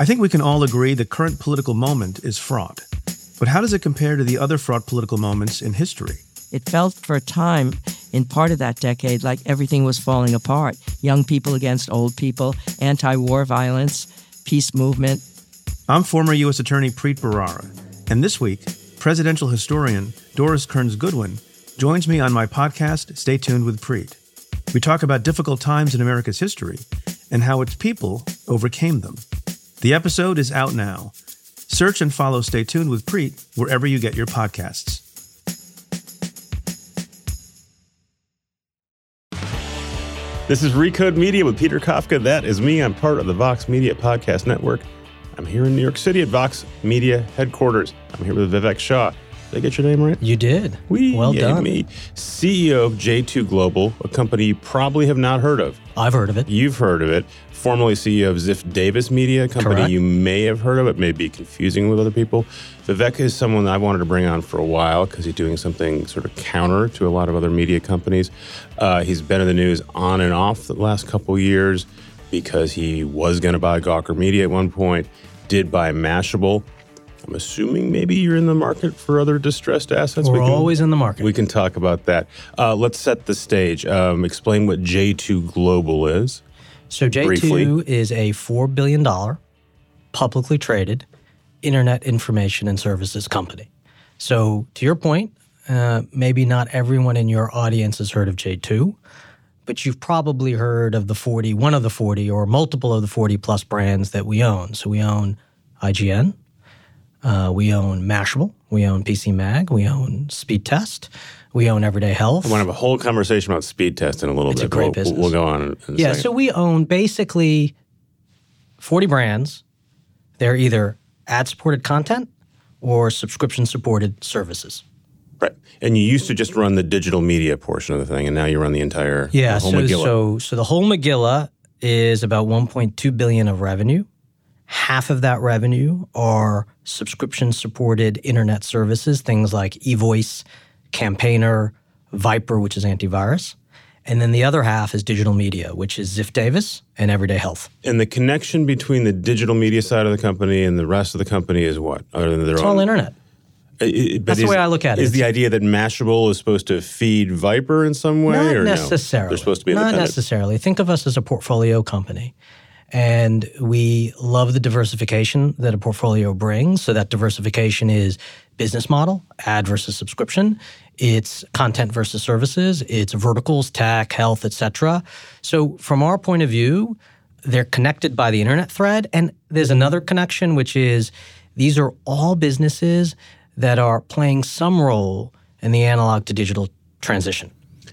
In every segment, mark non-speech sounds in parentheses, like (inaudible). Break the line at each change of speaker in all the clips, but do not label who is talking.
I think we can all agree the current political moment is fraught. But how does it compare to the other fraught political moments in history?
It felt for a time in part of that decade like everything was falling apart young people against old people, anti war violence, peace movement.
I'm former U.S. Attorney Preet Bharara, and this week, presidential historian Doris Kearns Goodwin joins me on my podcast, Stay Tuned with Preet. We talk about difficult times in America's history and how its people overcame them. The episode is out now. Search and follow Stay Tuned with Preet wherever you get your podcasts.
This is Recode Media with Peter Kafka. That is me. I'm part of the Vox Media Podcast Network. I'm here in New York City at Vox Media headquarters. I'm here with Vivek Shah. Did I get your name right?
You did.
We,
well
yay
done.
Me, CEO of J2 Global, a company you probably have not heard of.
I've heard of it.
You've heard of it. Formerly CEO of Ziff Davis Media, a company
Correct.
you may have heard of. It may be confusing with other people. Vivek is someone I wanted to bring on for a while because he's doing something sort of counter to a lot of other media companies. Uh, he's been in the news on and off the last couple years because he was going to buy Gawker Media at one point, did buy Mashable. I'm assuming maybe you're in the market for other distressed assets.
We're
We can-
always in the market.
we can talk about that. Uh, let's set the stage. Um, explain what J2 Global is.
So J2
briefly.
is a $4 billion publicly traded internet information and services company. So to your point, uh, maybe not everyone in your audience has heard of J2, but you've probably heard of the 40, one of the 40 or multiple of the 40 plus brands that we own. So we own IGN, uh, we own Mashable, we own PC Mag, we own Speed Test, we own Everyday Health.
I want to have a whole conversation about speed testing a little
It's
bit.
a great
we'll,
business.
We'll go on in a
Yeah,
second.
so we own basically 40 brands. They're either ad supported content or subscription supported services.
right. And you used to just run the digital media portion of the thing, and now you run the entire
Yeah,
the
so,
Megillah.
so so the whole Megillah is about 1.2 billion of revenue. Half of that revenue are subscription supported internet services, things like eVoice, Campaigner, VIPRE, which is antivirus. And then the other half is digital media, which is Ziff Davis and Everyday Health.
and the connection between the digital media side of the company and the rest of the company is what? Other than their
It's
own.
all internet.
I- I- but
That's the way I look at it.
Is the idea that Mashable is supposed to feed VIPRE in some way,
Not
or no?
necessarily.
They're supposed to be
Not necessarily. Think of us as a portfolio company. And we love the diversification that a portfolio brings. So that diversification is business model, ad versus subscription. It's content versus services. It's verticals, tech, health, etc. So from our point of view, they're connected by the internet thread. And there's another connection, which is these are all businesses that are playing some role in the analog to digital transition.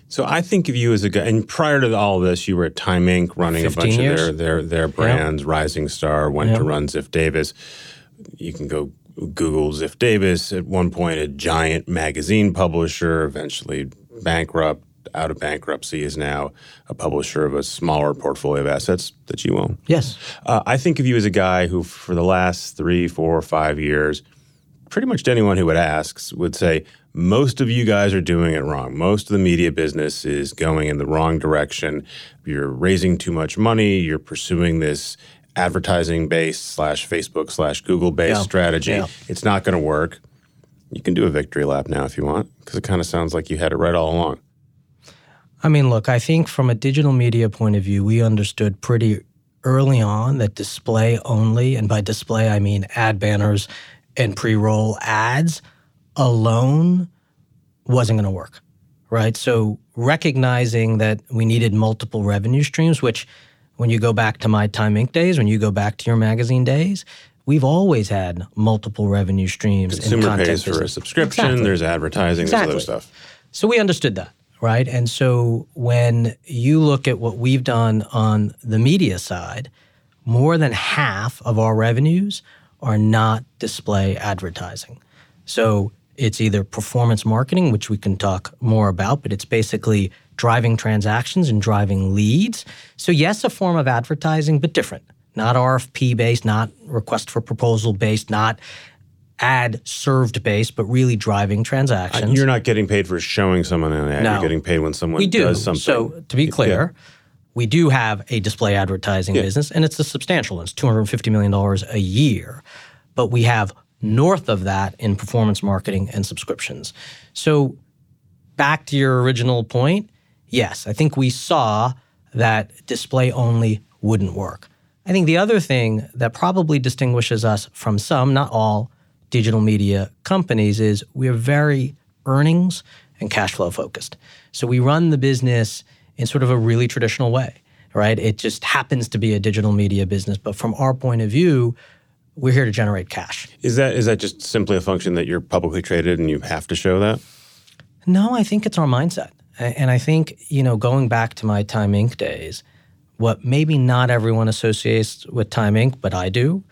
So I think of you as a guy, and prior to all this, you were at Time Inc. running a bunch
years.
of their their their brands. Rising Star went to run Ziff Davis. You can go Google Ziff Davis. At one point, a giant magazine publisher, eventually bankrupt, out of bankruptcy, is now a publisher of a smaller portfolio of assets that you own.
Yes.
Uh, I think of you as a guy who, for the last three, four, or five years, pretty much to anyone who would ask would say most of you guys are doing it wrong. Most of the media business is going in the wrong direction. You're raising too much money. You're pursuing this advertising based slash Facebook slash Google based
Yeah.
strategy.
Yeah.
It's not going to work. You can do a victory lap now if you want, because it kind of sounds like you had it right all along.
I mean, look, I think from a digital media point of view, we understood pretty early on that display only, and by display, I mean ad banners and pre roll ads alone wasn't going to work, right? So recognizing that we needed multiple revenue streams, which when you go back to my Time Inc. days, when you go back to your magazine days, we've always had multiple revenue streams in
Consumer
content
pays for a subscription.
Exactly.
There's advertising. There's other
Exactly.
stuff.
So we understood that, right? And so when you look at what we've done on the media side, more than half of our revenues are not display advertising. So it's either performance marketing, which we can talk more about, but it's basically driving transactions and driving leads. So, yes, a form of advertising, but different. Not RFP based, not request for proposal based, not ad served based, but really driving uh, transactions.
You're not getting paid for showing someone an ad.
No.
You're getting paid when someone
We do.
does something.
So to be clear, we do have a display advertising
Yeah.
business, and it's a substantial one. It's $250 million a year. But we have north of that in performance marketing and subscriptions. So, back to your original point, yes, I think we saw that display only wouldn't work. I think the other thing that probably distinguishes us from some, not all, digital media companies is we are very earnings and cash flow focused. So we run the business in sort of a really traditional way, right? It just happens to be a digital media business, but from our point of view, we're here to generate cash.
Is that is that just simply a function that you're publicly traded and you have to show that?
No, I think it's our mindset. And I think, you know, going back to my Time Inc. days, what maybe not everyone associates with Time Inc., but I do,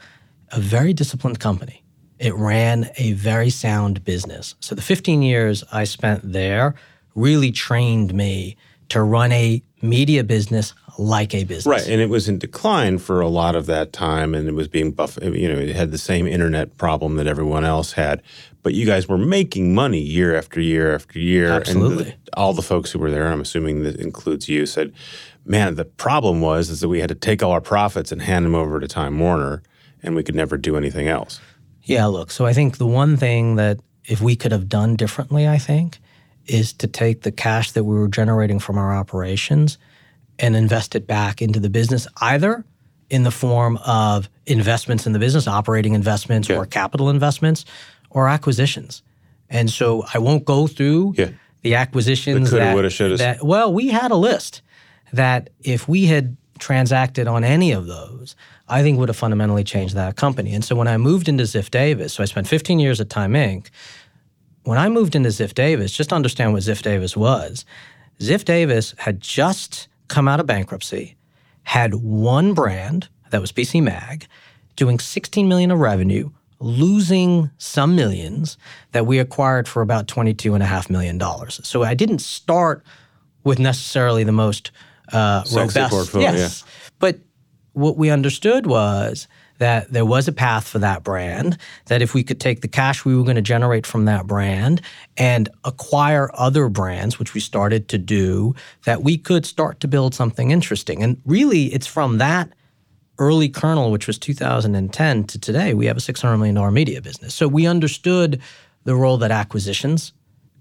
a very disciplined company. It ran a very sound business. So the 15 years I spent there really trained me to run a media business like a business.
Right, and it was in decline for a lot of that time, and it was being buff. You know, it had the same internet problem that everyone else had, but you guys were making money year after year after year. And
Absolutely.
the- all the folks who were there, I'm assuming that includes you, said, "Man, the problem was is that we had to take all our profits and hand them over to Time Warner, and we could never do anything else."
Yeah, look, so I think the one thing that if we could have done differently, I think, is to take the cash that we were generating from our operations and invest it back into the business, either in the form of investments in the business, operating investments
Yeah.
or capital investments, or acquisitions. And so I won't go through
Yeah.
the acquisitions
The
that,
woulda,
that well, we had a list that if we had transacted on any of those, I think would have fundamentally changed that company. And so when I moved into Ziff Davis, so I spent 15 years at Time Inc. When I moved into Ziff Davis, just understand what Ziff Davis was, Ziff Davis had just come out of bankruptcy, had one brand that was PC Mag, doing 16 million of revenue, losing some millions that we acquired for about 22 and a half million dollars. So I didn't start with necessarily the most uh,
Sexy
robust.
portfolio,
yes, but what we understood was that there was a path for that brand, that if we could take the cash we were going to generate from that brand and acquire other brands, which we started to do, that we could start to build something interesting. And really, it's from that early kernel, which was 2010, to today, we have a $600 million media business. So we understood the role that acquisitions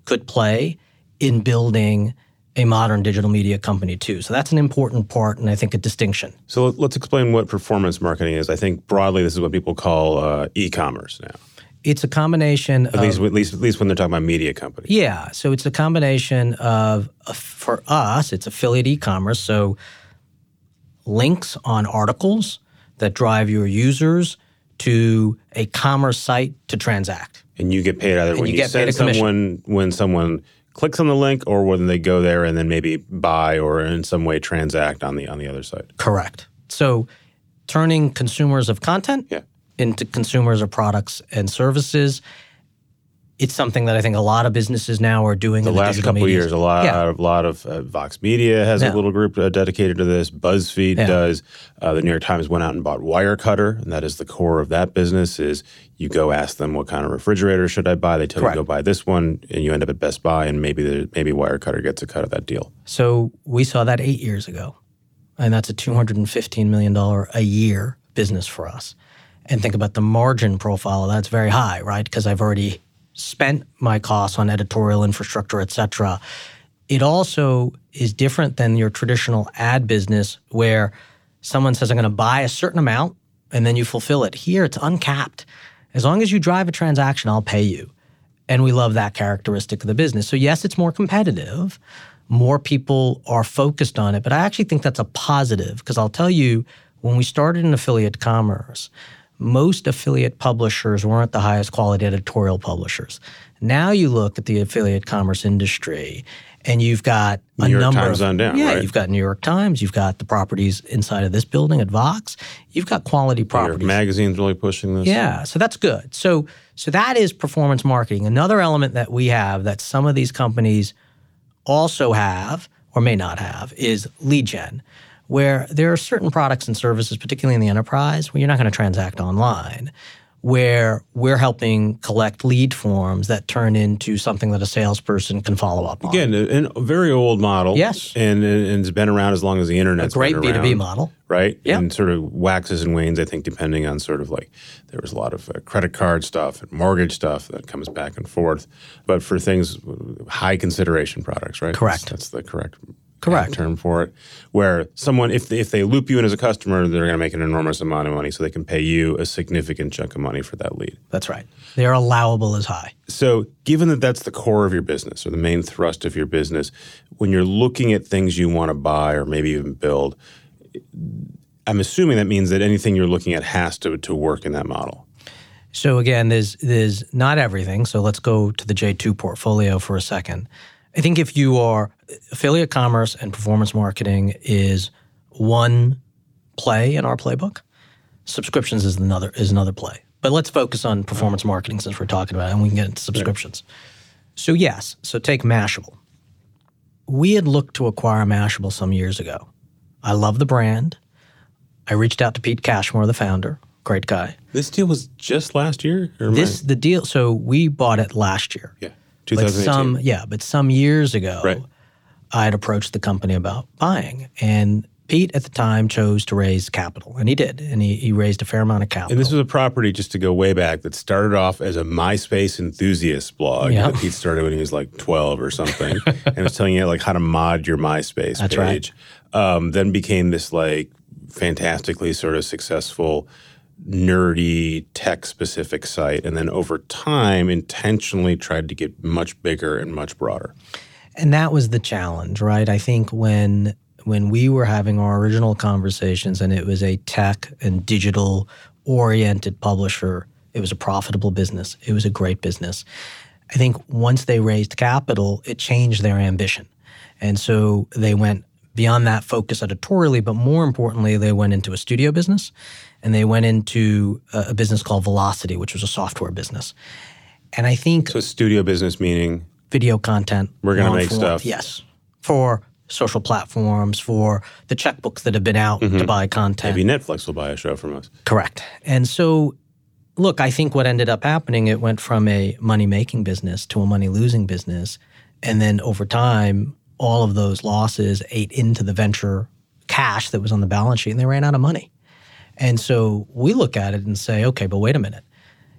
could play in building a modern digital media company too. So that's an important part and I think a distinction.
So let- let's explain what performance marketing is. I think broadly, this is what people call uh, e-commerce now.
It's a combination
At
of
least, at least, at least when they're talking about media companies.
Yeah, so it's a combination of, of for us, it's affiliate e-commerce. So links on articles that drive your users to a commerce site to transact.
And you get paid either when
you
you,
get paid
send someone when someone clicks on the link, or when they go there and then maybe buy or in some way transact on the on the other side.
Correct. So turning consumers of content
Yeah.
into consumers of products and services. It's something that I think a lot of businesses now are doing.
The
in
last couple of years, a lot,
Yeah.
of, lot of uh, Vox Media has
Yeah.
a little group uh, dedicated to this. BuzzFeed
Yeah.
does. Uh, the New York Times went out and bought Wirecutter, and that is the core of that business. Is you go ask them what kind of refrigerator should I buy? They tell
Correct.
you go buy this one, and you end up at Best Buy, and maybe the, maybe Wirecutter gets a cut of that deal.
So we saw that eight years ago. And that's a $215 million a year business for us. And think about the margin profile. That's very high, right? Because I've already spent my costs on editorial infrastructure, et cetera. It also is different than your traditional ad business where someone says, I'm going to buy a certain amount and then you fulfill it. Here, it's uncapped. As long as you drive a transaction, I'll pay you. And we love that characteristic of the business. So, yes, it's more competitive. More people are focused on it. But I actually think that's a positive because I'll tell you, when we started in affiliate commerce, most affiliate publishers weren't the highest quality editorial publishers. Now you look at the affiliate commerce industry and you've got a
New York
number
Times
of,
on down,
yeah,
right?
you've got New York Times, you've got the properties inside of this building at Vox, you've got quality
New York
properties.
Magazine's really pushing this.
Yeah, so that's good. So so that is performance marketing. Another element that we have that some of these companies also have or may not have is lead gen, where there are certain products and services, particularly in the enterprise, where you're not going to transact online. where we're helping collect lead forms that turn into something that a salesperson can follow up on.
Again, a, a very old model.
Yes.
And, and it's been around as long as the internet's
a great
around,
B2B model.
Right?
Yeah.
And sort of waxes and wanes, I think, depending on sort of like there was a lot of uh, credit card stuff and mortgage stuff that comes back and forth. But for things, high consideration products, right?
Correct.
That's, that's the correct
Correct.
term for it. Where someone, if they, if they loop you in as a customer, they're going to make an enormous amount of money, so they can pay you a significant chunk of money for that lead.
That's right. They're allowable as high.
So, given that that's the core of your business or the main thrust of your business, when you're looking at things you want to buy or maybe even build, I'm assuming that means that anything you're looking at has to, to work in that model.
So again, there's there's not everything. So let's go to the J2 portfolio for a second. I think if you are affiliate commerce and performance marketing is one play in our playbook, subscriptions is another is another play. But let's focus on performance marketing since we're talking about it and we can get into subscriptions. So yes, so take Mashable. We had looked to acquire Mashable some years ago. I love the brand. I reached out to Pete Cashmore, the founder, great guy.
This deal was just last year? Or am I-
This the deal. So we bought it last year.
yeah,
But some yeah, but some years ago,
Right.
I had approached the company about buying, and Pete at the time chose to raise capital, and he did, and he, he raised a fair amount of capital.
and this was a property, just to go way back, that started off as a MySpace enthusiast blog
Yeah.
that Pete started when he was like 12 or something, (laughs) and was telling you like how to mod your MySpace
That's right.
page. Um, then became this like fantastically sort of successful, nerdy, tech specific site, and then over time, intentionally tried to get much bigger and much broader.
And that was the challenge, right? I think when when we were having our original conversations, and it was a tech and digital oriented publisher, it was a profitable business. It was a great business. I think once they raised capital, it changed their ambition, and so they went beyond that focus editorially, but more importantly, they went into a studio business, and they went into a, business called Velocity, which was a software business. And I think
So, studio business meaning
video content.
We're gonna make
form.
stuff.
Yes. For social platforms, for the checkbooks that have been out mm-hmm. to buy content.
maybe Netflix will buy a show from us.
Correct. And so, look, I think what ended up happening, it went from a money making business to a money losing business. And then over time, all of those losses ate into the venture cash that was on the balance sheet and they ran out of money. And so we look at it and say, okay, but wait a minute.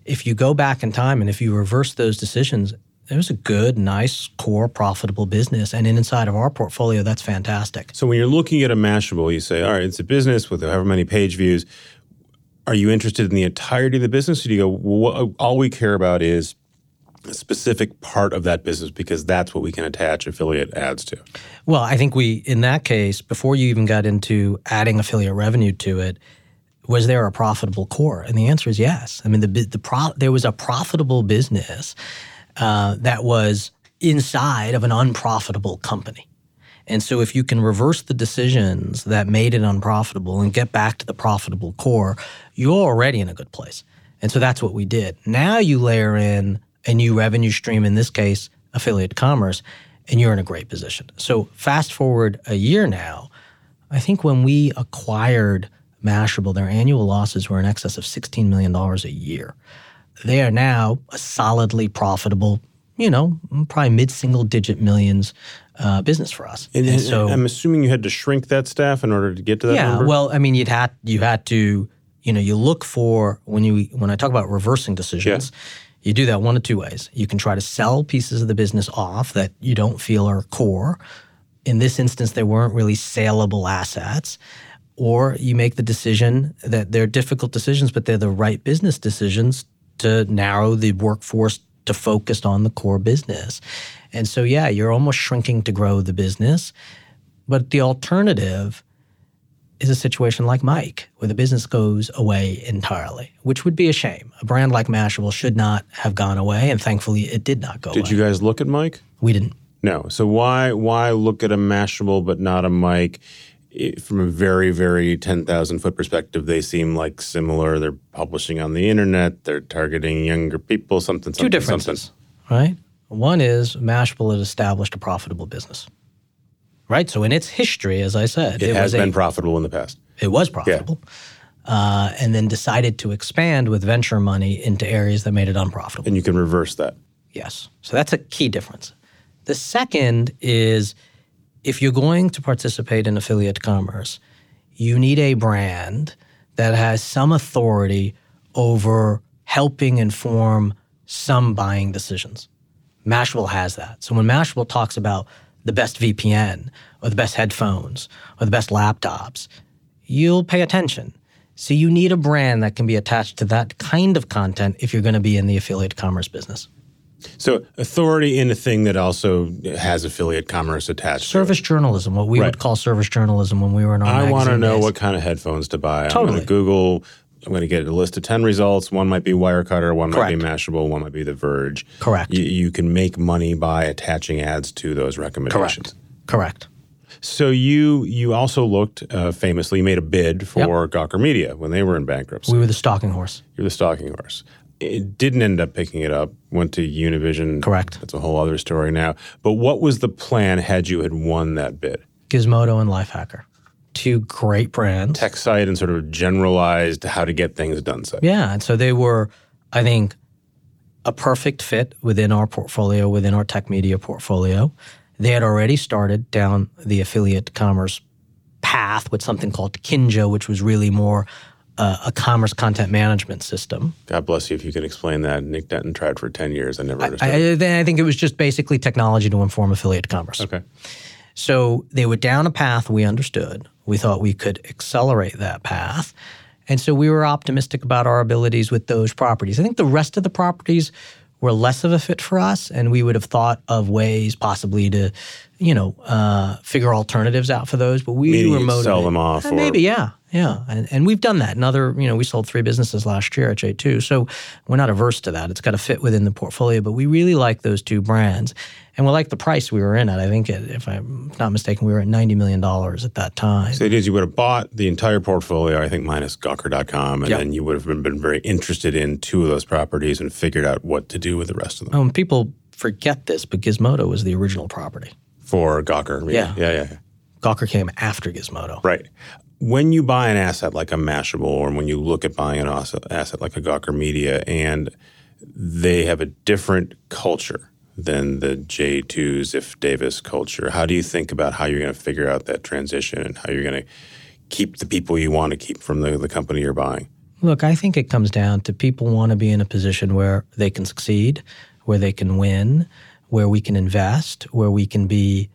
If you go back in time and if you reverse those decisions, it was a good, nice, core, profitable business. And inside of our portfolio, that's fantastic.
So when you're looking at a Mashable, you say, all right, it's a business with however many page views. Are you interested in the entirety of the business? Or do you go, well, all we care about is a specific part of that business because that's what we can attach affiliate ads to.
Well, I think we, in that case, before you even got into adding affiliate revenue to it, was there a profitable core? And the answer is yes. I mean, the the pro, there was a profitable business uh, that was inside of an unprofitable company. And so, if you can reverse the decisions that made it unprofitable and get back to the profitable core, you're already in a good place. And so that's what we did. Now you layer in a new revenue stream, in this case, affiliate commerce, and you're in a great position. So, fast forward a year now, I think when we acquired Mashable, their annual losses were in excess of $16 million a year. They are now a solidly profitable, you know, probably mid single digit millions uh, business for us.
And,
And so,
I'm assuming you had to shrink that staff in order to get to that
yeah,
number.
well, I mean, you'd had you had to, you know, you look for when you when I talk about reversing decisions, you do that one of two ways. You can try to sell pieces of the business off that you don't feel are core. In this instance, they weren't really saleable assets. Or you make the decision that they're difficult decisions, but they're the right business decisions to narrow the workforce to focus on the core business. And so, yeah, you're almost shrinking to grow the business. But the alternative is a situation like Mic, where the business goes away entirely, which would be a shame. A brand like Mashable should not have gone away, and thankfully it did not go
Did
away.
you guys look at Mic?
we didn't.
No. So why why look at a Mashable but not a Mic? It- from a very very ten thousand foot perspective, they seem like similar. They're publishing on the internet. They're targeting younger people. Something.
Two
something,
differences, right? One is Mashable had established a profitable business, right? So in its history, as I said,
Something. It, has been
a,
profitable in the past.
it was profitable. uh, and then decided to expand with venture money into areas that made it unprofitable.
And you can reverse that.
Yes. So that's a key difference. The second is if you're going to participate in affiliate commerce, you need a brand that has some authority over helping inform some buying decisions. Mashable has that. So when Mashable talks about the best VPN or the best headphones or the best laptops, you'll pay attention. So you need a brand that can be attached to that kind of content if you're going to be in the affiliate commerce business.
So authority in a thing that also has affiliate commerce attached.
Service journalism, what we
Right.
would call service journalism when we were in our
I want to know
days.
what kind of headphones to buy. I'm
Totally.
going to Google. I'm going to get a list of 10 results. One might be Wirecutter, one might be Mashable, one might be The Verge.
Correct.
You, you can make money by attaching ads to those recommendations.
Correct. Correct.
So you you also looked uh, famously, you made a bid for Gawker Media when they were in bankruptcy.
We were the stalking horse.
You're the stalking horse. It didn't end up picking it up. Went to Univision.
Correct.
That's a whole other story now. But what was the plan had you had won that bid?
Gizmodo and Lifehacker. Two great brands.
Tech site and sort of generalized how to get things done site.
Yeah. And so they were, I think, a perfect fit within our portfolio, within our tech media portfolio. They had already started down the affiliate commerce path with something called Kinja, which was really more uh, a commerce content management system.
God bless you if you can explain that. Nick Denton tried for 10 years. I never understood.
I, I, I think it was just basically technology to inform affiliate commerce.
okay.
So they were down a path we understood. We thought we could accelerate that path. And so we were optimistic about our abilities with those properties. I think the rest of the properties were less of a fit for us, and we would have thought of ways possibly to, you know, uh, figure alternatives out for those. But we
Meaning
were motivated.
sell them off
Uh, maybe, yeah, yeah. And, and we've done that. Another, you know, we sold three businesses last year at J2. So we're not averse to that. It's got to fit within the portfolio. But we really like those two brands. And we like the price we were in at. I think, it, if I'm not mistaken, we were at $90 million at that time.
So it is you would have bought the entire portfolio, I think minus Gawker.com, and
Yep.
then you would have been, been very interested in two of those properties and figured out what to do with the rest of them
Um, people forget this, but Gizmodo was the original property.
For Gawker.
Yeah.
Yeah, yeah, yeah.
Gawker came after Gizmodo.
Right. When you buy an asset like a Mashable, or when you look at buying an asset, like a Gawker Media, and they have a different culture than the J2 Ziff Davis culture, how do you think about how you're going to figure out that transition and how you're going to keep the people you want to keep from the, the company you're buying?
Look, I think it comes down to people want to be in a position where they can succeed, where they can win, where we can invest, where we can be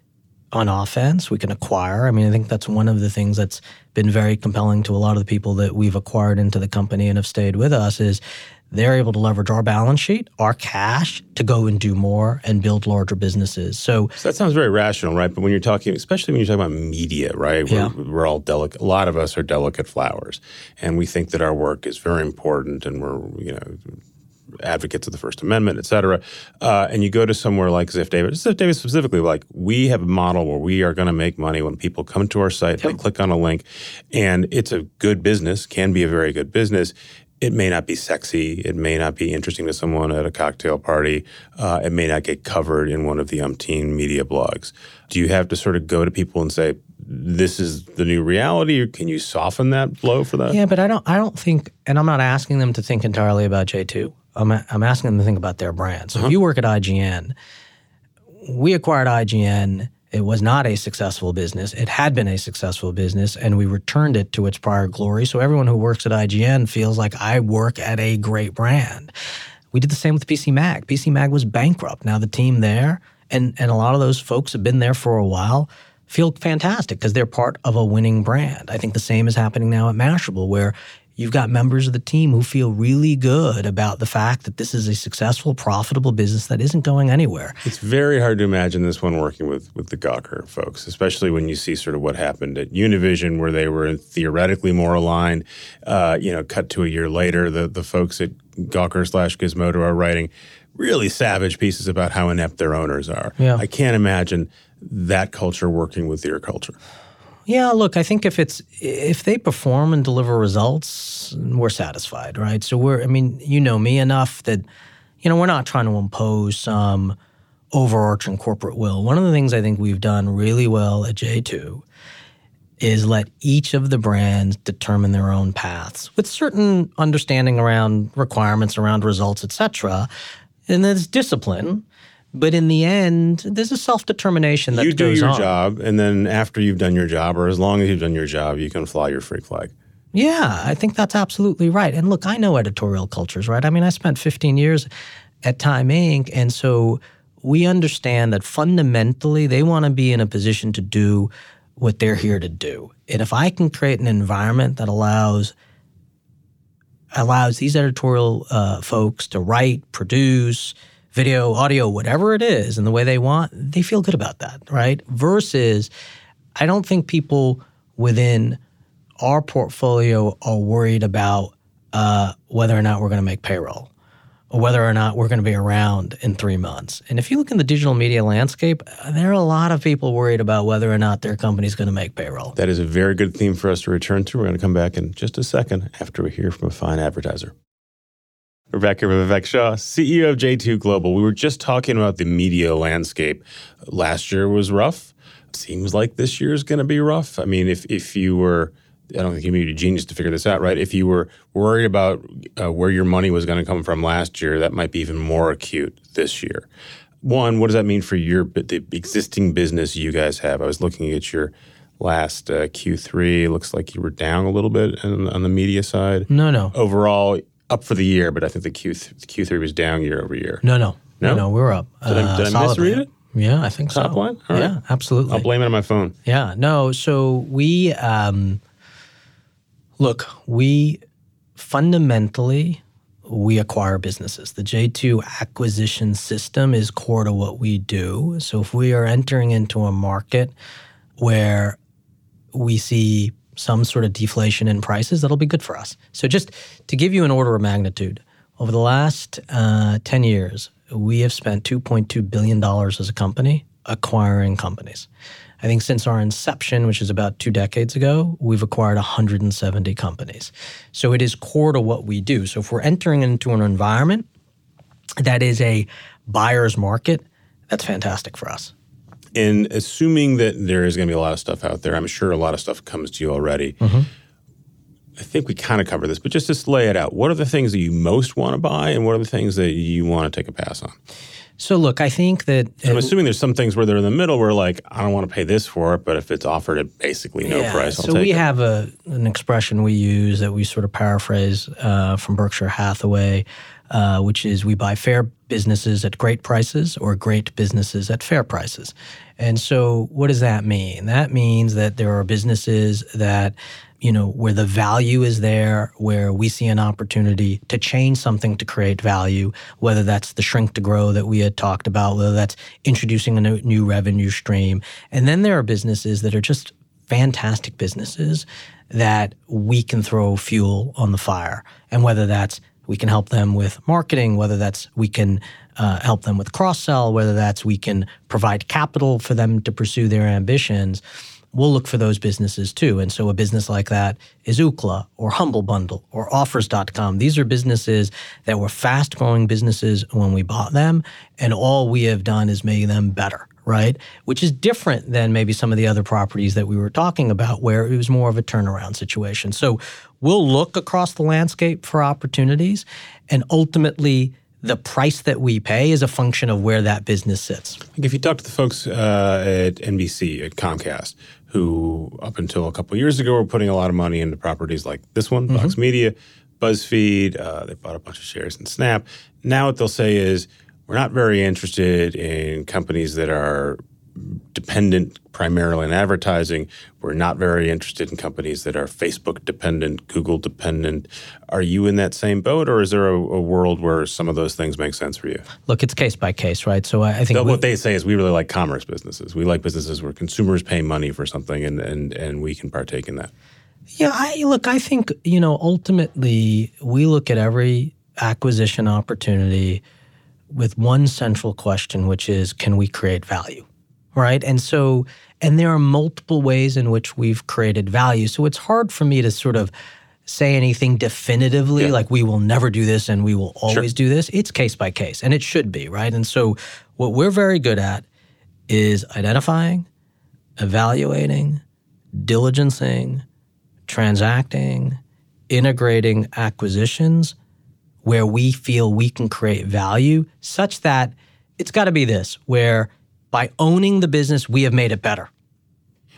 on offense, we can acquire. I mean, I think that's one of the things that's been very compelling to a lot of the people that we've acquired into the company and have stayed with us is they're able to leverage our balance sheet, our cash to go and do more and build larger businesses. So
So that sounds very rational, right? But when you're talking, especially when you're talking about media, right?
Yeah.
We're, we're all delicate. A lot of us are delicate flowers, and we think that our work is very important, and we're you know advocates of the First Amendment, et cetera. Uh, and you go to somewhere like Ziff Davis, Ziff Davis specifically, like we have a model where we are going to make money when people come to our site, they click on a link, and it's a good business, can be a very good business. It may not be sexy. It may not be interesting to someone at a cocktail party. Uh, it may not get covered in one of the umpteen media blogs. Do you have to sort of go to people and say, "This is the new reality," or can you soften that blow for that?
Yeah, but I don't. I don't think, and I'm not asking them to think entirely about J2. I'm I'm asking them to think about their brand. So if uh-huh. you work at IGN, we acquired IGN. It was not a successful business. It had been a successful business, and we returned it to its prior glory. So everyone who works at IGN feels like I work at a great brand. We did the same with PC Mag. PC Mag was bankrupt. Now the team there, and and a lot of those folks have been there for a while, feel fantastic because they're part of a winning brand. I think the same is happening now at Mashable, where you've got members of the team who feel really good about the fact that this is a successful, profitable business that isn't going anywhere.
It's very hard to imagine this one working with with the Gawker folks, especially when you see sort of what happened at Univision, where they were theoretically more aligned. Uh, you know, cut to a year later, the the folks at Gawker slash Gizmodo are writing really savage pieces about how inept their owners are.
Yeah.
I can't imagine that culture working with your culture.
Yeah, look, I think if it's if they perform and deliver results, we're satisfied, right? So we're I mean, you know me enough that you know, we're not trying to impose some overarching corporate will. One of the things I think we've done really well at J2 is let each of the brands determine their own paths with certain understanding around requirements around results etc and there's discipline but in the end there's a self-determination that
you do your
on.
job, and then after you've done your job, or as long as you've done your job, you can fly your freak flag.
Yeah, I think that's absolutely right. And look, I know editorial cultures, right? I mean, I spent 15 years at Time Inc. And so we understand that fundamentally they want to be in a position to do what they're here to do. And if I can create an environment that allows allows these editorial uh, folks to write, produce, video, audio, whatever it is, in the way they want, they feel good about that, right? Versus, I don't think people within our portfolio are worried about uh, whether or not we're going to make payroll or whether or not we're going to be around in three months. And if you look in the digital media landscape, there are a lot of people worried about whether or not their company's going to make payroll.
That is a very good theme for us to return to. We're going to come back in just a second after we hear from a fine advertiser. We're back here with Vivek Shah, CEO of J2 Global. We were just talking about the media landscape. Last year was rough. Seems like this year is going to be rough. I mean, if if you were, I don't think you need a genius to figure this out, right? If you were worried about uh, where your money was going to come from last year, that might be even more acute this year. One, what does that mean for your the existing business you guys have? I was looking at your last uh, Q3. Looks like you were down a little bit on, on the media side.
No, no.
Overall, up for the year, but I think the Q Q3 was down year over year.
No, no.
No?
No, we're up.
Did I- did I misread it?
Yeah, I think so.
Top line? All right.
Yeah, absolutely.
I'll blame it on my phone.
Yeah, no. So we um, look. We fundamentally we acquire businesses. The J2 acquisition system is core to what we do. So if we are entering into a market where we see some sort of deflation in prices, that'll be good for us. So just to give you an order of magnitude, over the last uh, 10 years, we have spent $2.2 billion as a company acquiring companies. I think since our inception, which is about two decades ago, we've acquired 170 companies. So it is core to what we do. So if we're entering into an environment that is a buyer's market, that's fantastic for us.
And assuming that there is going to be a lot of stuff out there, I'm sure a lot of stuff comes to you already. I think we kind of covered this, but just to lay it out, what are the things that you most want to buy, and what are the things that you want to take a pass on?
So look, I think that
I'm assuming there's some things where they're in the middle, where like I don't want to pay this for it, but if it's offered at basically no
Yeah,
price, I'll
so we
it.
have a an expression we use that we sort of paraphrase uh, from Berkshire Hathaway, uh, which is we buy fair businesses at great prices or great businesses at fair prices. And so, what does that mean? That means that there are businesses that you know where the value is there, where we see an opportunity to change something to create value, whether that's the shrink to grow that we had talked about, whether that's introducing a new, revenue stream, and then there are businesses that are just fantastic businesses that we can throw fuel on the fire. And whether that's we can help them with marketing, whether that's we can uh, help them with cross sell, whether that's we can provide capital for them to pursue their ambitions, we'll look for those businesses too. And so a business like that is Ookla or Humble Bundle or Offers.com. These are businesses that were fast growing businesses when we bought them. And all we have done is make them better right? Which is different than maybe some of the other properties that we were talking about, where it was more of a turnaround situation. So we'll look across the landscape for opportunities, and ultimately, the price that we pay is a function of where that business sits.
Like if you talk to the folks uh, at NBC, at Comcast, who up until a couple years ago were putting a lot of money into properties like this one, Vox Media, BuzzFeed, uh, they bought a bunch of shares in Snap. Now what they'll say is, we're not very interested in companies that are dependent primarily on advertising. We're not very interested in companies that are Facebook dependent, Google dependent. Are you in that same boat, or is there a, a world where some of those things make sense for you?
Look, it's case by case, right? So I, I think we-
what they say is we really like commerce businesses. We like businesses where consumers pay money for something and, and, and we can partake in that.
Yeah, I look, I think, you know, ultimately we look at every acquisition opportunity with one central question, which is can we create value? Right? And so, and there are multiple ways in which we've created value. So it's hard for me to sort of say anything definitively
Yeah.
like we will never do this and we will always do this. It's case by case, and it should be, right? And so, what we're very good at is identifying, evaluating, diligencing, transacting, integrating acquisitions where we feel we can create value such that it's got to be this where by owning the business we have made it better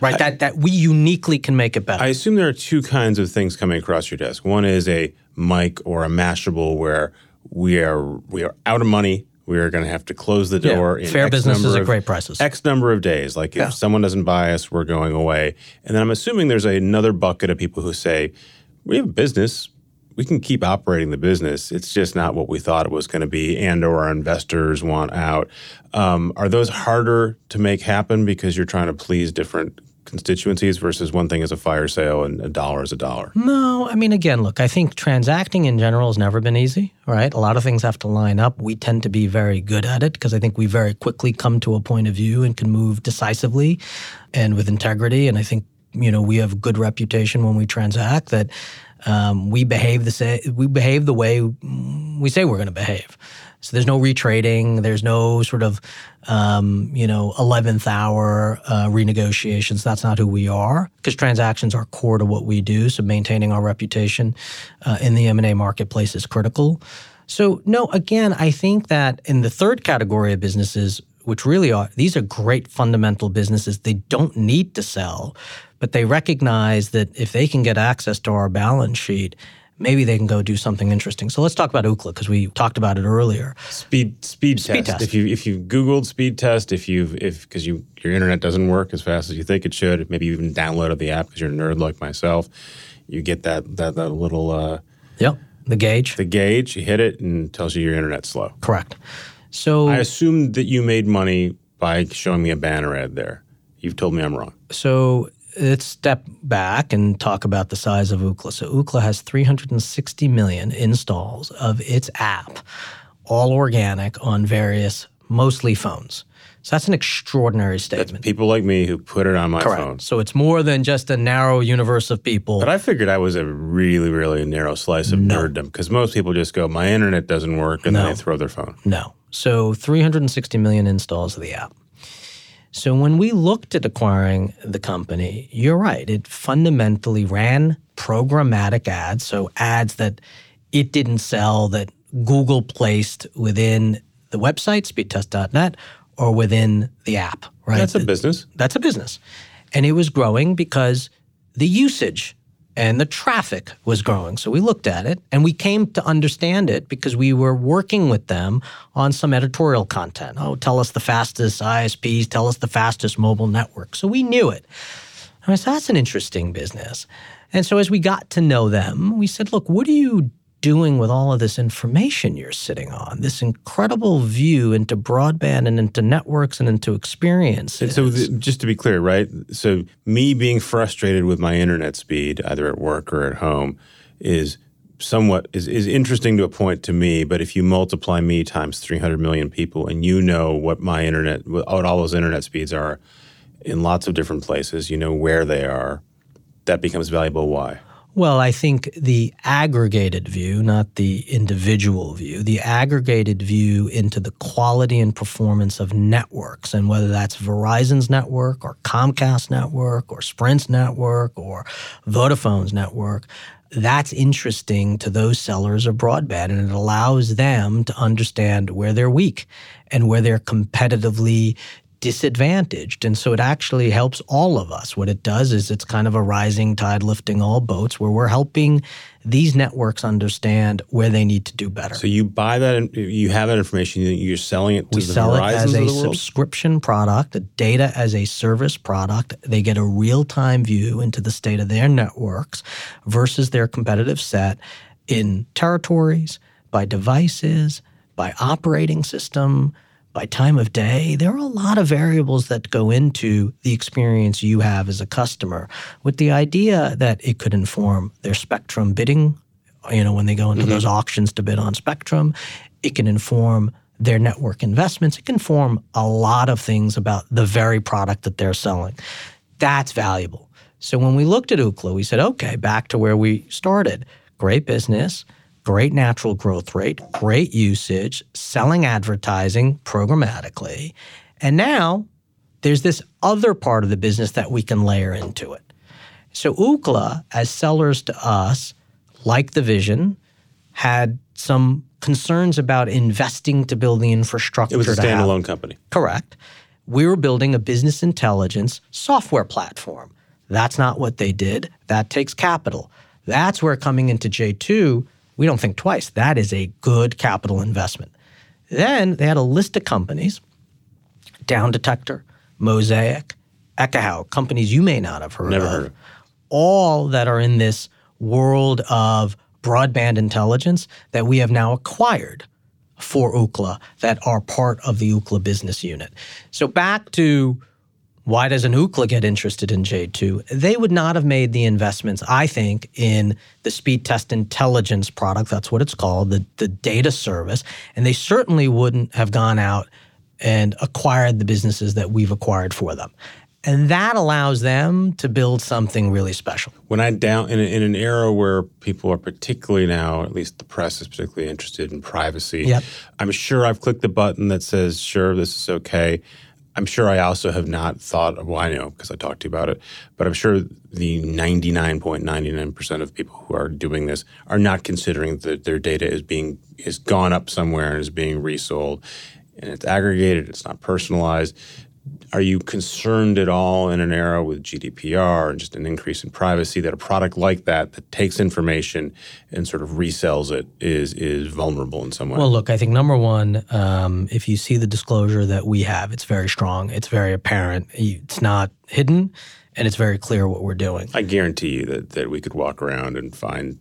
right that that we uniquely can make it better
I assume there are two kinds of things coming across your desk. One is a Mic or a Mashable where we are we are out of money. We are going to have to close the
Yeah,
door. in
fair
X
businesses at great prices.
X number of days. Like if
Yeah.
someone doesn't buy us, we're going away. And then I'm assuming there's another bucket of people who say, "We have a business. We can keep operating the business. It's just not what we thought it was going to be, and or our investors want out." Um, are those harder to make happen because you're trying to please different constituencies versus one thing is a fire sale and a dollar is a dollar?
No, I mean, again, look, I think transacting in general has never been easy, right? A lot of things have to line up. We tend to be very good at it because I think we very quickly come to a point of view and can move decisively and with integrity. And I think, you know, we have a good reputation when we transact that um, we behave the say, we behave the way we say we're going to behave. So there's no retrading. There's no sort of, um, you know, 11th hour uh, renegotiations. That's not who we are because transactions are core to what we do. So maintaining our reputation uh, in the M&A marketplace is critical. So no, again, I think that in the third category of businesses, which really are these are great fundamental businesses. They don't need to sell, but they recognize that if they can get access to our balance sheet, maybe they can go do something interesting. So let's talk about Ookla because we talked about it earlier.
Speed speed,
Speed
test.
test.
If you if you Googled speed test, if you if because you your internet doesn't work as fast as you think it should, maybe you even downloaded the app because you're a nerd like myself, you get that that, that little uh,
Yep, the gauge.
the gauge, you hit it and it tells you your internet's slow.
Correct. So
I assumed that you made money by showing me a banner ad there. You've told me I'm wrong.
So let's step back and talk about the size of Ookla. So Ookla has 360 million installs of its app, all organic on various, mostly phones. So that's an extraordinary statement.
People like me who put it on my
Correct.
phone.
So it's more than just a narrow universe of people.
But I figured I was a really, really narrow slice of nerddom because most people just go, my internet doesn't work, and then
No.
they throw their phone.
No. So 360 million installs of the app. So when we looked at acquiring the company, you're right. It fundamentally ran programmatic ads, so ads that it didn't sell that Google placed within the website, speedtest.net, or within the app, right?
That's a business.
That's a business. And it was growing because the usage and the traffic was growing. So we looked at it and we came to understand it because we were working with them on some editorial content. Oh, tell us the fastest ISPs, tell us the fastest mobile network. So we knew it. I said, that's an interesting business. And so as we got to know them, we said, look, what do you doing with all of this information you're sitting on? This incredible view into broadband and into networks and into experiences.
So th- just to be clear, right? So me being frustrated with my internet speed, either at work or at home, is somewhat is, is interesting to a point to me. But if you multiply me times 300 million people, and you know what my internet, what all those internet speeds are in lots of different places, you know where they are. That becomes valuable. Why?
Well, I think the aggregated view, not the individual view, the aggregated view into the quality and performance of networks, and whether that's Verizon's network or Comcast network or Sprint's network or Vodafone's network, that's interesting to those sellers of broadband, and it allows them to understand where they're weak and where they're competitively disadvantaged. And so it actually helps all of us. What it does is it's kind of a rising tide lifting all boats where we're helping these networks understand where they need to do better.
So you buy that, and you have that information, you're selling it to
we
the
sell it as a subscription product, a data as a service product. They get a real time view into the state of their networks versus their competitive set in territories, by devices, by operating system, by time of day. There are a lot of variables that go into the experience you have as a customer with the idea that it could inform their spectrum bidding you know, when they go into mm-hmm. those auctions to bid on spectrum. It can inform their network investments. It can inform a lot of things about the very product that they're selling. That's valuable. So when we looked at Ookla, we said, okay, back to where we started. Great business, great natural growth rate, great usage, selling advertising programmatically. And now there's this other part of the business that we can layer into it. So Ookla, as sellers to us, like the vision, had some concerns about investing to build the infrastructure.
It was a standalone company.
Correct. We were building a business intelligence software platform. That's not what they did. That takes capital. That's where coming into J2, we don't think twice. That is a good capital investment. Then they had a list of companies Down Detector, Mosaik, Ekahau, companies you may not have heard
Never
of.
heard of.
All that are in this world of broadband intelligence that we have now acquired for Ookla that are part of the Ookla business unit. So back to why does an Ookla get interested in J2? They would not have made the investments, I think, in the speed test intelligence product. That's what it's called, the, the data service. And they certainly wouldn't have gone out and acquired the businesses that we've acquired for them. And that allows them to build something really special.
When I down in, in an era where people are particularly now, at least the press is particularly interested in privacy.
Yep.
I'm sure I've clicked the button that says, "Sure, this is okay." I'm sure I also have not thought. Well, I know because I talked to you about it, but I'm sure the 99.99% of people who are doing this are not considering that their data is being is gone up somewhere and is being resold, and it's aggregated. It's not personalized. Are you concerned at all in an era with GDPR and just an increase in privacy that a product like that that takes information and sort of resells it is is vulnerable in some way?
Well, look, I think number one, um, if you see the disclosure that we have, it's very strong, it's very apparent, it's not hidden, and it's very clear what we're doing.
I guarantee you that, that we could walk around and find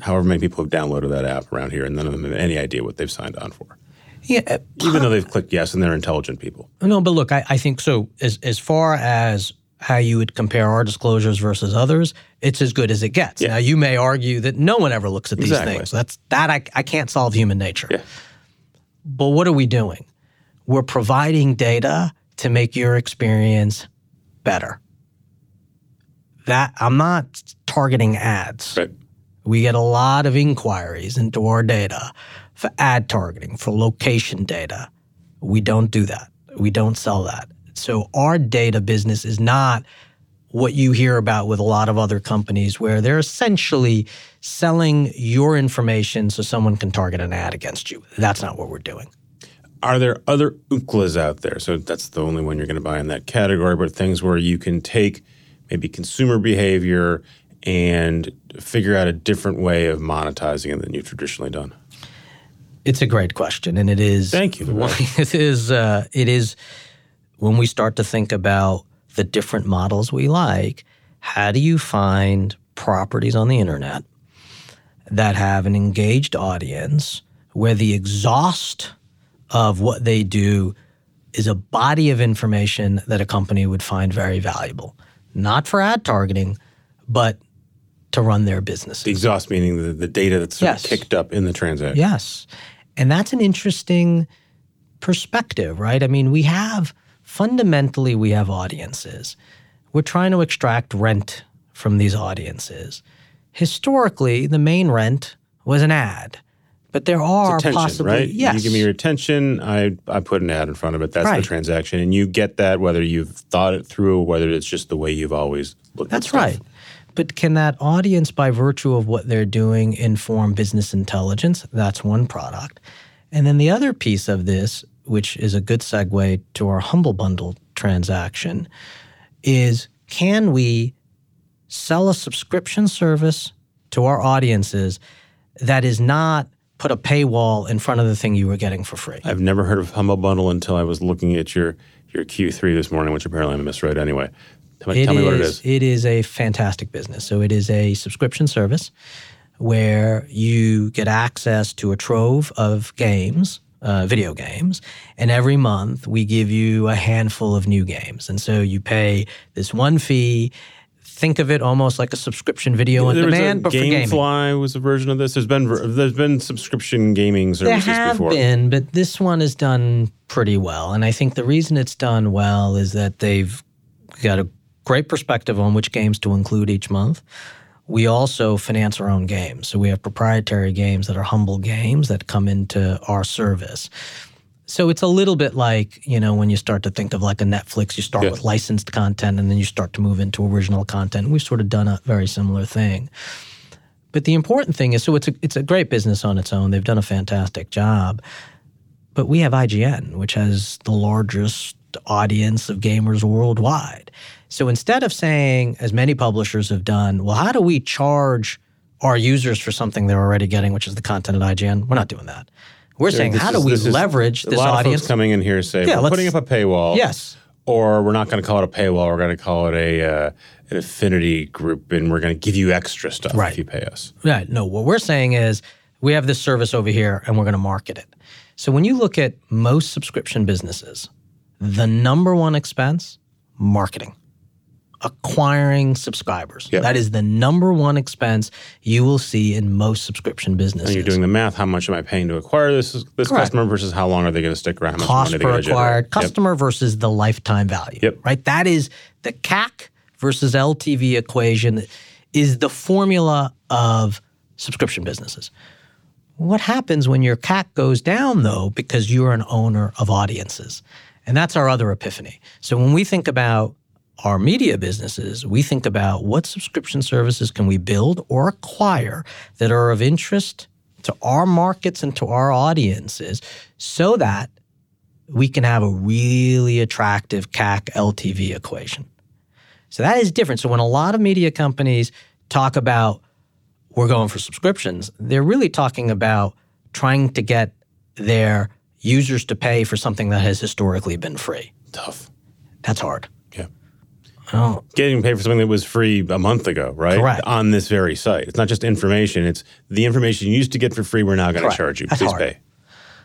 however many people have downloaded that app around here and none of them have any idea what they've signed on for.
Yeah, uh,
Even though they've clicked yes and they're intelligent people.
no, but look, I, I think so. As as far as how you would compare our disclosures versus others, it's as good as it gets.
Yeah.
Now, you may argue that no one ever looks at these
Exactly.
things. That's that I, I can't solve human nature.
Yeah.
But what are we doing? We're providing data to make your experience better. That I'm not targeting ads.
Right.
We get a lot of inquiries into our data for ad targeting, for location data. We don't do that. We don't sell that. So our data business is not what you hear about with a lot of other companies where they're essentially selling your information so someone can target an ad against you. That's not what we're doing.
Are there other Ooklas out there? So that's the only one you're going to buy in that category, but things where you can take maybe consumer behavior and figure out a different way of monetizing it than you've traditionally done.
It's a great question, and it is.
Thank you. (laughs)
It is. Uh, it is when we start to think about the different models we like. How do you find properties on the internet that have an engaged audience, where the exhaust of what they do is a body of information that a company would find very valuable, not for ad targeting, but to run their businesses.
The exhaust meaning the, the data that's
Yes.
kicked up in the transaction.
Yes. And that's an interesting perspective, right? I mean, we have fundamentally we have audiences. We're trying to extract rent from these audiences. Historically, the main rent was an ad. But there are
attention,
possibly
right?
yes.
You give me your attention, I, I put an ad in front of it. That's
Right.
the transaction. And you get that whether you've thought it through whether it's just the way you've always looked
That's
at stuff.
But can that audience, by virtue of what they're doing, inform business intelligence? That's one product. And then the other piece of this, which is a good segue to our Humble Bundle transaction, is can we sell a subscription service to our audiences that is not put a paywall in front of the thing you were getting for free?
I've never heard of Humble Bundle until I was looking at your, your Q3 this morning, which apparently I misread anyway. Tell me, tell me what it is.
It is a fantastic business. So it is a subscription service where you get access to a trove of games, uh, video games, and every month we give you a handful of new games. And so you pay this one fee. Think of it almost like a subscription video on
there
demand, but
was a
for gaming.
GameFly was a version of this. There's been there's been subscription gaming
There
services
have
before.
been, but this one is done pretty well. And I think the reason it's done well is that they've got a great perspective on which games to include each month. We also finance our own games. So we have proprietary games that are humble games that come into our service. So it's a little bit like, you know, when you start to think of like a Netflix, you start
Yeah.
with licensed content and then you start to move into original content. We've sort of done a very similar thing. But the important thing is so it's a it's a great business on its own. They've done a fantastic job. But we have IGN, which has the largest audience of gamers worldwide. So instead of saying, as many publishers have done, well, how do we charge our users for something they're already getting, which is the content at IGN? We're not doing that. We're saying, how
is-
do we leverage this audience?
coming in here say
Yeah,
we're putting up a paywall.
Yes.
Or we're not going to call it a paywall. We're going to call it a uh, an affinity group, and we're going to give you extra stuff
Right.
if you pay us.
Right. No, what we're saying is we have this service over here and we're going to market it. So when you look at most subscription businesses, the number one expense, marketing. Acquiring subscribers.
Yep.
That is the number one expense you will see in most subscription businesses.
And you're doing the math. How much am I paying to acquire this this
Correct.
customer versus how long are they going to stick around? How much
cost
money are they
per acquired
Yep.
customer versus the lifetime value.
Yep.
Right? That is the CAC versus LTV equation is the formula of subscription businesses. What happens when your CAC goes down though because you're an owner of audiences? And that's our other epiphany. So when we think about our media businesses, we think about what subscription services can we build or acquire that are of interest to our markets and to our audiences so that we can have a really attractive CAC LTV equation. So that is different. So when a lot of media companies talk about we're going for subscriptions, they're really talking about trying to get their users to pay for something that has historically been free.
Tough.
That's hard. Oh,
Getting paid for something that was free a month ago, right?
Correct.
On this very site. It's not just information. It's the information you used to get for free. We're now going to charge you.
That's
Please
hard.
pay.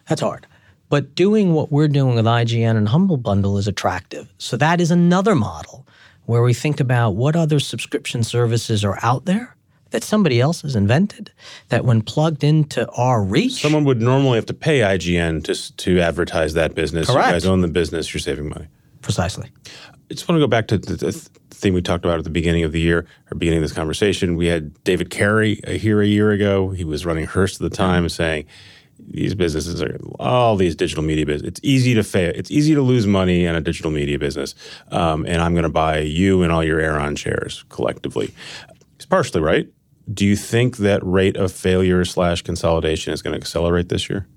That's hard. But doing what we're doing with IGN and Humble Bundle is attractive. So that is another model where we think about what other subscription services are out there that somebody else has invented that when plugged into our reach,
Someone would normally have to pay IGN to to advertise that business.
Correct.
You guys own the business. You're saving money.
precisely.
I just want to go back to the, the thing we talked about at the beginning of the year, or beginning of this conversation. We had David Carey uh, here a year ago. He was running Hearst at the time, saying these businesses are all these digital media business. It's easy to fail. It's easy to lose money in a digital media business, um, and I'm going to buy you and all your Aeron shares collectively. He's partially right. Do you think that rate of failure slash consolidation is going to accelerate this year?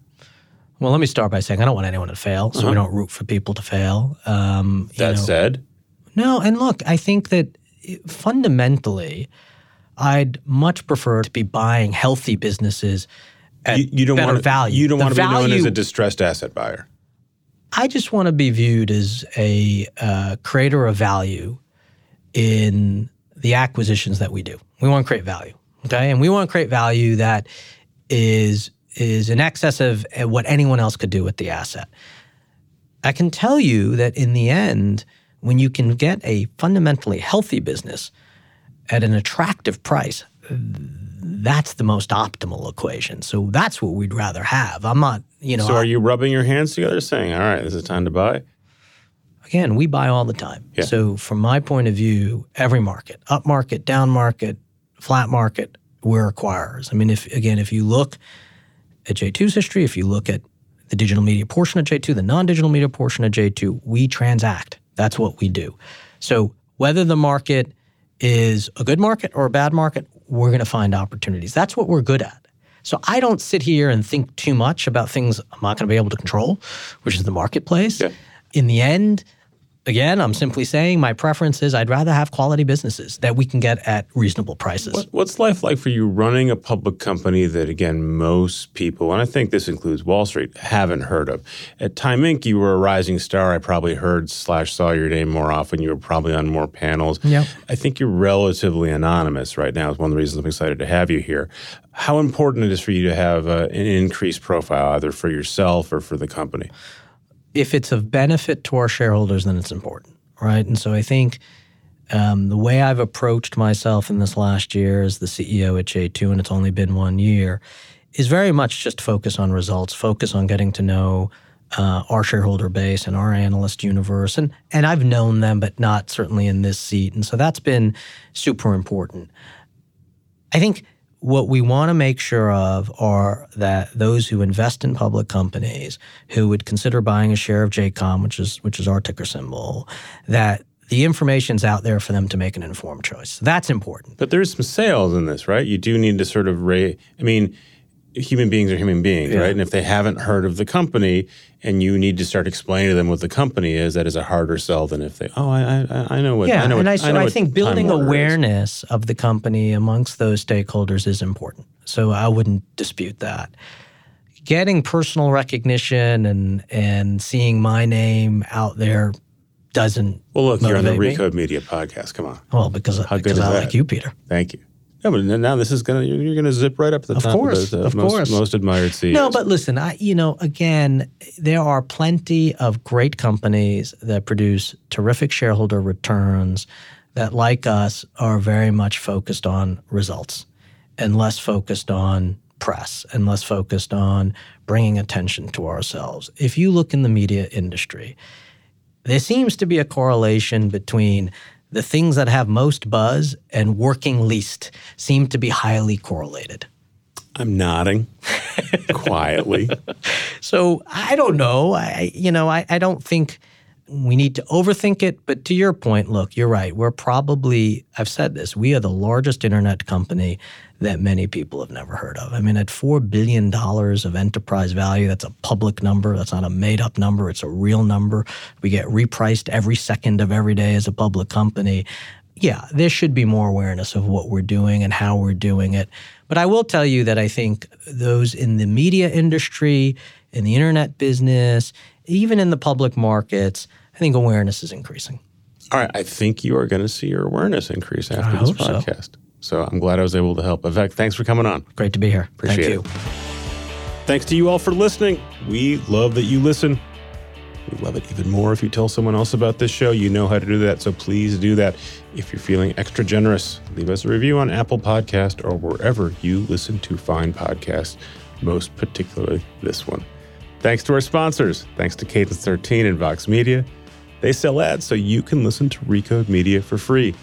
Well, let me start by saying I don't want anyone to fail, so we don't root for people to fail. Um, you
That
know.
said,
No, and look, I think that fundamentally, I'd much prefer to be buying healthy businesses at
you, you don't
better
want
value.
You don't
The
want to be known as a distressed asset buyer.
I just want to be viewed as a uh, creator of value in the acquisitions that we do. We want to create value, okay, and we want to create value that is is in excess of uh, what anyone else could do with the asset. I can tell you that in the end, when you can get a fundamentally healthy business at an attractive price, that's the most optimal equation. So that's what we'd rather have. I'm not, you know,
So are you rubbing your hands together saying, all right, this is time to buy?
again, we buy all the time.
Yeah.
So from my point of view, every market, up market, down market, flat market, we're acquirers. I mean, if again, if you look at J2's history, if you look at the digital media portion of J2, the non-digital media portion of J2, we transact. That's what we do. So whether the market is a good market or a bad market, we're going to find opportunities. That's what we're good at. So I don't sit here and think too much about things I'm not going to be able to control, which is the marketplace.
Yeah.
In the end, again, I'm simply saying my preference is I'd rather have quality businesses that we can get at reasonable prices.
What, what's life like for you running a public company that, again, most people, and I think this includes Wall Street, haven't heard of? At Time Inc., you were a rising star. I probably heard slash saw your name more often. You were probably on more panels.
Yep.
I think you're relatively anonymous right now. Is one of the reasons I'm excited to have you here. How important it is for you to have uh, an increased profile, either for yourself or for the company?
If it's of benefit to our shareholders, then it's important, right? And so I think um, the way I've approached myself in this last year as the CEO at J2, and it's only been one year, is very much just focus on results, focus on getting to know uh, our shareholder base and our analyst universe. And, and I've known them, but not certainly in this seat. And so that's been super important. I think what we want to make sure of are that those who invest in public companies who would consider buying a share of JCOM, which is which is our ticker symbol, that the information's out there for them to make an informed choice. That's important.
But there's some sales in this, right? You do need to sort of rate. I mean, human beings are human beings,
Yeah.
right? And if they haven't heard of the company, and you need to start explaining to them what the company is, that is a harder sell than if they, oh, I, I, I know what.
Yeah,
I know
and
what,
I, so
know
I think building
Warner is.
awareness of the company amongst those stakeholders is important. So I wouldn't dispute that. Getting personal recognition and and seeing my name out there doesn't
Well, look, you're on the
motivate me.
Recode Media podcast. Come on,
well because
How good
because
is
I
that?
like you, Peter.
thank you. No, but now this is gonna you're, gonna zip right up to the
Of
top
course,
of those uh,
of
most,
course.
most admired CEOs.
No, but listen, I you know, again, there are plenty of great companies that produce terrific shareholder returns that like us are very much focused on results and less focused on press and less focused on bringing attention to ourselves. If you look in the media industry, there seems to be a correlation between the things that have most buzz and working least seem to be highly correlated.
I'm nodding (laughs) quietly.
So I don't know. I you know I, I don't think we need to overthink it. But to your point, look, you're right. We're probably I've said this. We are the largest internet company that many people have never heard of. I mean, at four billion dollars of enterprise value, that's a public number. That's not a made up number. It's a real number. We get repriced every second of every day as a public company. Yeah, there should be more awareness of what we're doing and how we're doing it. But I will tell you that I think those in the media industry, in the internet business, even in the public markets, I think awareness is increasing.
All right, I think you are going to see your awareness increase after
I
this
hope so.
podcast. So. I'm glad I was able to help. Vivek, thanks for coming on.
Great to be here.
Appreciate
Thank
it.
you.
Thanks to you all for listening. We love that you listen. We love it even more if you tell someone else about this show. You know how to do that, so please do that. If you're feeling extra generous, leave us a review on Apple Podcast or wherever you listen to fine podcasts, most particularly this one. Thanks to our sponsors. Thanks to Cadence 13 and Vox Media. They sell ads so you can listen to Recode Media for free.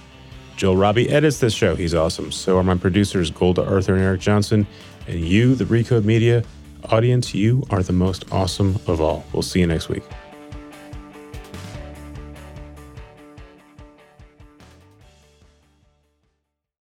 Joel Robbie edits this show. He's awesome. So are my producers, Golda Arthur and Eric Johnson. And you, the Recode Media audience, you are the most awesome of all. We'll see you next week.